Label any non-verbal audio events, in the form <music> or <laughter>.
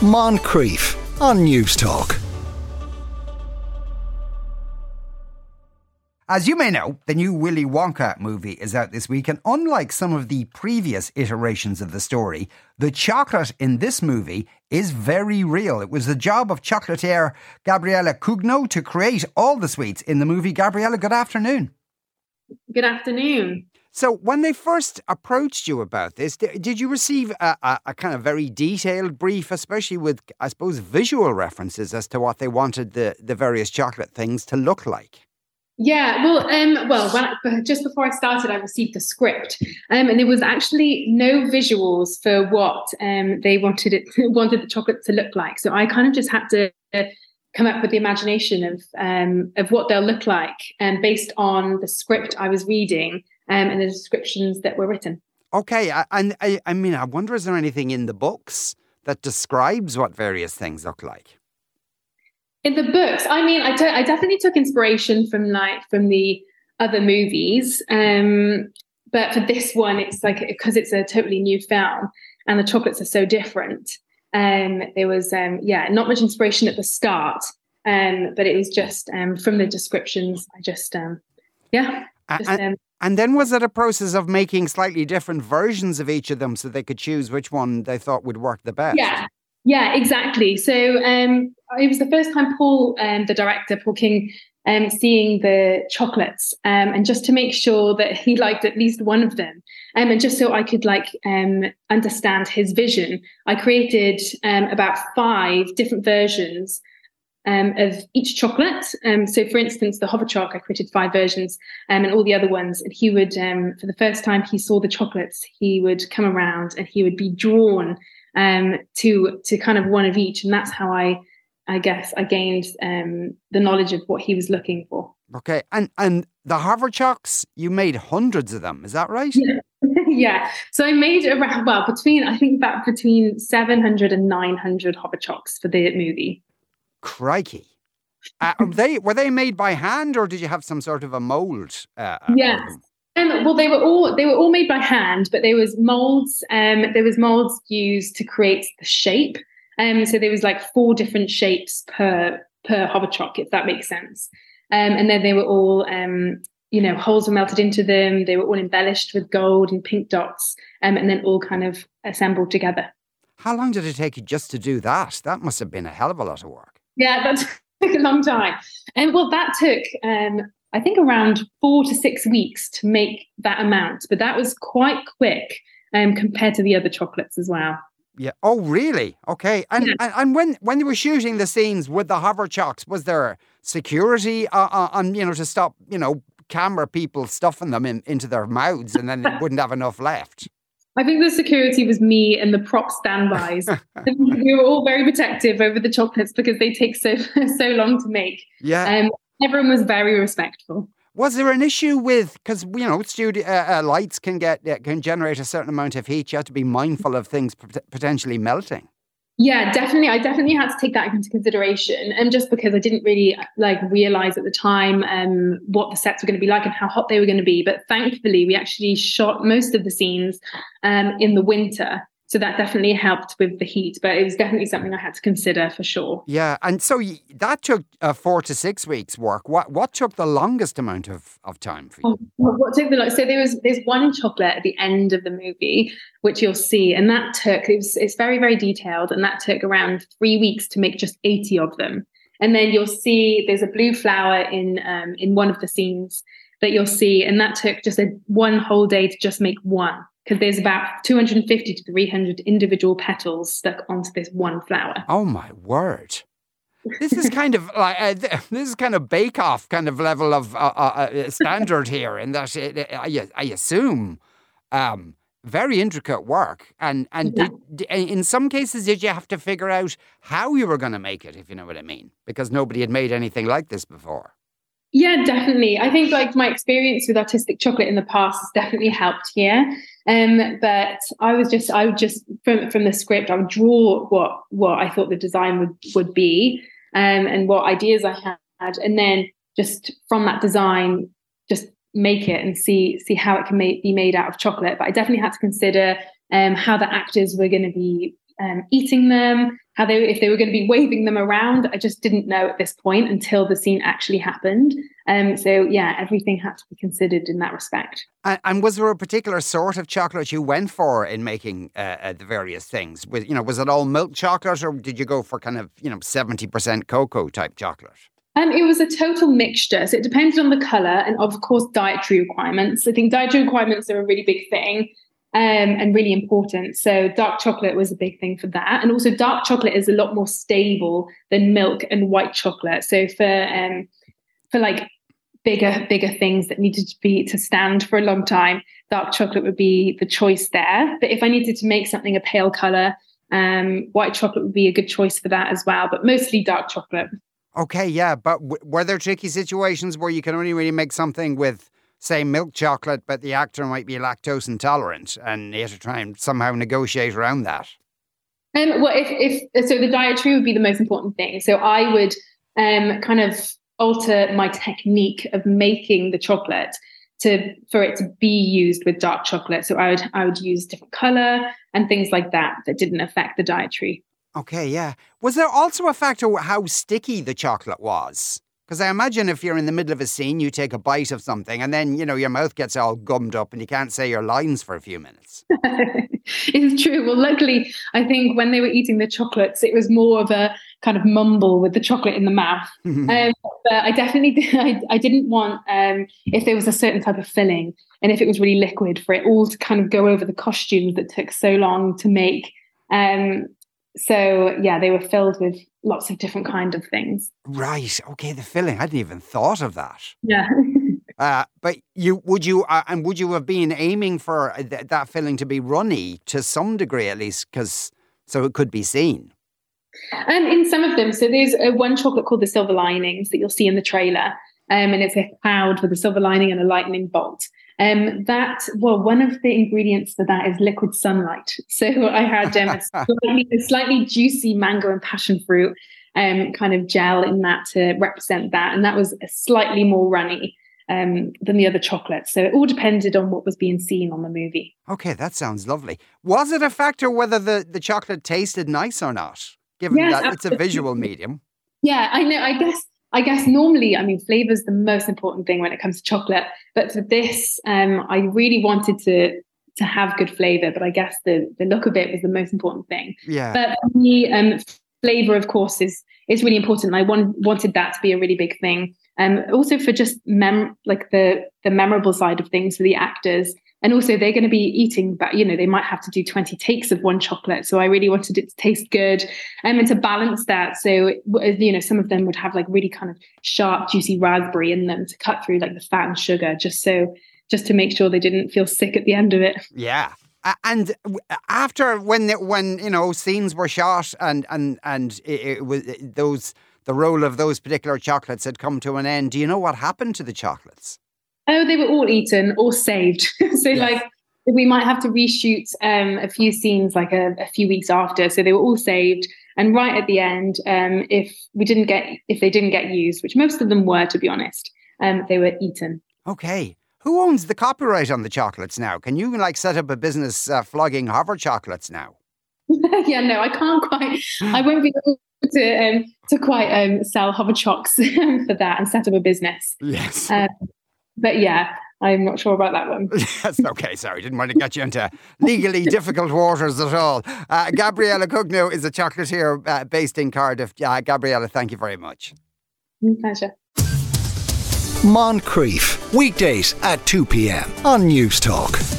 Moncrieff on Newstalk. As you may know, the new Willy Wonka movie is out this week, and unlike some of the previous iterations of the story, the chocolate in this movie is very real. It was the job of chocolatier Gabriella Cugno to create all the sweets in the movie. Gabriella, good afternoon. Good afternoon. So, when they first approached you about this, did you receive a, a, a, kind of very detailed brief, especially with, I suppose, visual references as to what they wanted the, the various chocolate things to look like? Yeah, well, um, well, I, just before I started, I received the script, um, and there was actually no visuals for what um, they wanted it <laughs> wanted the chocolate to look like. So I kind of just had to come up with the imagination of um, of what they'll look like, and um, based on the script I was reading um, and the descriptions that were written. Okay, and I, I mean, I wonder is there anything in the books that describes what various things look like? In the books, I mean, I, t- I definitely took inspiration from like from the other movies, um, but for this one, it's like because it's a totally new film and the chocolates are so different. Um, there was um, yeah, not much inspiration at the start, um, but it was just um, from the descriptions. I just um, yeah. Just, um, and then was it a process of making slightly different versions of each of them so they could choose which one they thought would work the best? Yeah, yeah, exactly. So um, it was the first time Paul, um, the director, Paul King, um, seeing the chocolates, um, and just to make sure that he liked at least one of them, um, and just so I could like um, understand his vision, I created about five different versions um, of each chocolate. Um, so, for instance, the Hoverchoc, I created five versions, um, and all the other ones. And he would, um, for the first time he saw the chocolates, he would come around and he would be drawn um, to to kind of one of each, and that's how I, I guess, I gained um, the knowledge of what he was looking for. Okay, and and the Hoverchocs, you made hundreds of them, is that right? Yeah. <laughs> yeah. So I made around well between I think about between 700 and 900 Hoverchocs for the movie. Crikey. <laughs> Uh, they were they made by hand or did you have some sort of a mold? Uh, uh yes, um, well, they were all they were all made by hand, but there was molds. Um, there was molds used to create the shape. Um, so there was like four different shapes per per hoverchoc, if that makes sense. Um, and then they were all, um, you know, holes were melted into them. They were all embellished with gold and pink dots, um, and then all kind of assembled together. How long did it take you just to do that? That must have been a hell of a lot of work. Yeah, that took <laughs> a long time. And well, that took um, I think around four to six weeks to make that amount, but that was quite quick um, compared to the other chocolates as well. Yeah. Oh, really? Okay. And, yeah. and and when when you were shooting the scenes with the Hoverchocs, was there security uh, uh, on you know to stop you know camera people stuffing them in, into their mouths and then they wouldn't have enough left? I think the security was me and the prop standbys. <laughs> we were all very protective over the chocolates because they take so <laughs> so long to make. Yeah. Um, everyone was very respectful. Was there an issue with because you know studio uh, uh, lights can get uh, can generate a certain amount of heat? You have to be mindful of things potentially melting. Yeah, definitely. I definitely had to take that into consideration, and just because I didn't really like realize at the time um, what the sets were going to be like and how hot they were going to be. But thankfully, we actually shot most of the scenes um, in the winter, so that definitely helped with the heat, but it was definitely something I had to consider for sure. Yeah, and so that took uh, four to six weeks work. What what took the longest amount of, of time for you? Oh, what took the longest So there was there's one chocolate at the end of the movie which you'll see, and that took it was, it's very very detailed, and that took around three weeks to make just eighty of them. And then you'll see there's a blue flower in um, in one of the scenes that you'll see, and that took just a one whole day to just make one because there's about 250 to 300 individual petals stuck onto this one flower. Oh my word. this is kind of <laughs> like uh, this is kind of bake off kind of level of uh, uh, uh standard here in that it, I, I assume um, very intricate work and and yeah. did, in some cases did you have to figure out how you were going to make it if you know what I mean because nobody had made anything like this before. Yeah, definitely. I think like my experience with artistic chocolate in the past has definitely helped here. Um, but I was just, I would just from from the script, I would draw what what I thought the design would would be, um, and what ideas I had, and then just from that design, just make it and see see how it can make, be made out of chocolate. But I definitely had to consider um, how the actors were going to be um, eating them, how they if they were going to be waving them around. I just didn't know at this point until the scene actually happened. Um, so yeah, everything had to be considered in that respect. And, and was there a particular sort of chocolate you went for in making uh, uh, the various things? Was you know was it all milk chocolate or did you go for kind of you know seventy percent cocoa type chocolate? Um, it was a total mixture. So it depended on the color and, of course, dietary requirements. I think dietary requirements are a really big thing um, and really important. So dark chocolate was a big thing for that. And also, dark chocolate is a lot more stable than milk and white chocolate. So for um, for like bigger bigger things that needed to be to stand for a long time, dark chocolate would be the choice there. But if I needed to make something a pale color, um, white chocolate would be a good choice for that as well. But mostly dark chocolate. Okay, yeah, but w- were there tricky situations where you can only really make something with, say, milk chocolate, but the actor might be lactose intolerant, and you have to try and somehow negotiate around that? Um, well, if, if so, the dietary would be the most important thing. So I would um, kind of alter my technique of making the chocolate to for it to be used with dark chocolate. So I would I would use different color and things like that that didn't affect the dietary. Okay, yeah. Was there also a factor how sticky the chocolate was? Because I imagine if you're in the middle of a scene, you take a bite of something and then, you know, your mouth gets all gummed up and you can't say your lines for a few minutes. <laughs> it's true. Well, luckily, I think when they were eating the chocolates, it was more of a kind of mumble with the chocolate in the mouth. <laughs> um, but I definitely did, <laughs> I, I didn't want, um, if there was a certain type of filling and if it was really liquid, for it all to kind of go over the costumes that took so long to make. Um, so yeah, they were filled with lots of different kind of things. Right. Okay. The filling. I hadn't even thought of that. Yeah. <laughs> uh, but you would you uh, and would you have been aiming for uh, th- that filling to be runny to some degree at least, because so it could be seen. And um, in some of them, so there's a one chocolate called the silver linings that you'll see in the trailer, um, and it's a cloud with a silver lining and a lightning bolt. Um, that well, one of the ingredients for that is liquid sunlight. So I had um, a, <laughs> slightly, a, slightly, juicy mango and passion fruit um, kind of gel in that to represent that, and that was slightly more runny um, than the other chocolates. So it all depended on what was being seen on the movie. Okay, that sounds lovely. Was it a factor whether the, the chocolate tasted nice or not, given yes, that absolutely. it's a visual medium? Yeah, I know. I guess I guess normally, I mean, flavor is the most important thing when it comes to chocolate. But for this, um, I really wanted to to have good flavor. But I guess the the look of it was the most important thing. Yeah. But for me, um, flavor, of course, is is really important. I want, wanted that to be a really big thing. Um, also for just mem like the the memorable side of things for the actors and also they're going to be eating but you know they might have to do 20 takes of one chocolate. So i really wanted it to taste good um, and to balance that. So you know some of them would have like really kind of sharp juicy raspberry in them to cut through like the fat and sugar just so just to make sure they didn't feel sick at the end of it. Yeah. And after when when you know scenes were shot and and and it, it was those the role of those particular chocolates had come to an end do you know what happened to the chocolates Oh, they were all eaten or saved. <laughs> so yes. like we might have to reshoot um, a few scenes like a, a, few weeks after. So they were all saved. And right at the end, um, if we didn't get if they didn't get used, which most of them were, to be honest, um, they were eaten. Okay. Who owns the copyright on the chocolates now? Can you like set up a business uh, flogging hover chocolates now? <laughs> yeah, no, I can't quite. I won't be able to um, to quite um, sell Hoverchocs <laughs> for that and set up a business. Yes. Um, but yeah, I'm not sure about that one. <laughs> That's okay. Sorry, didn't want to get you into legally difficult waters at all. Uh, Gabriella Cugno is a chocolatier uh, based in Cardiff. Uh, Gabriella, thank you very much. Pleasure. Moncrieff, weekdays at 2 p.m. on Newstalk.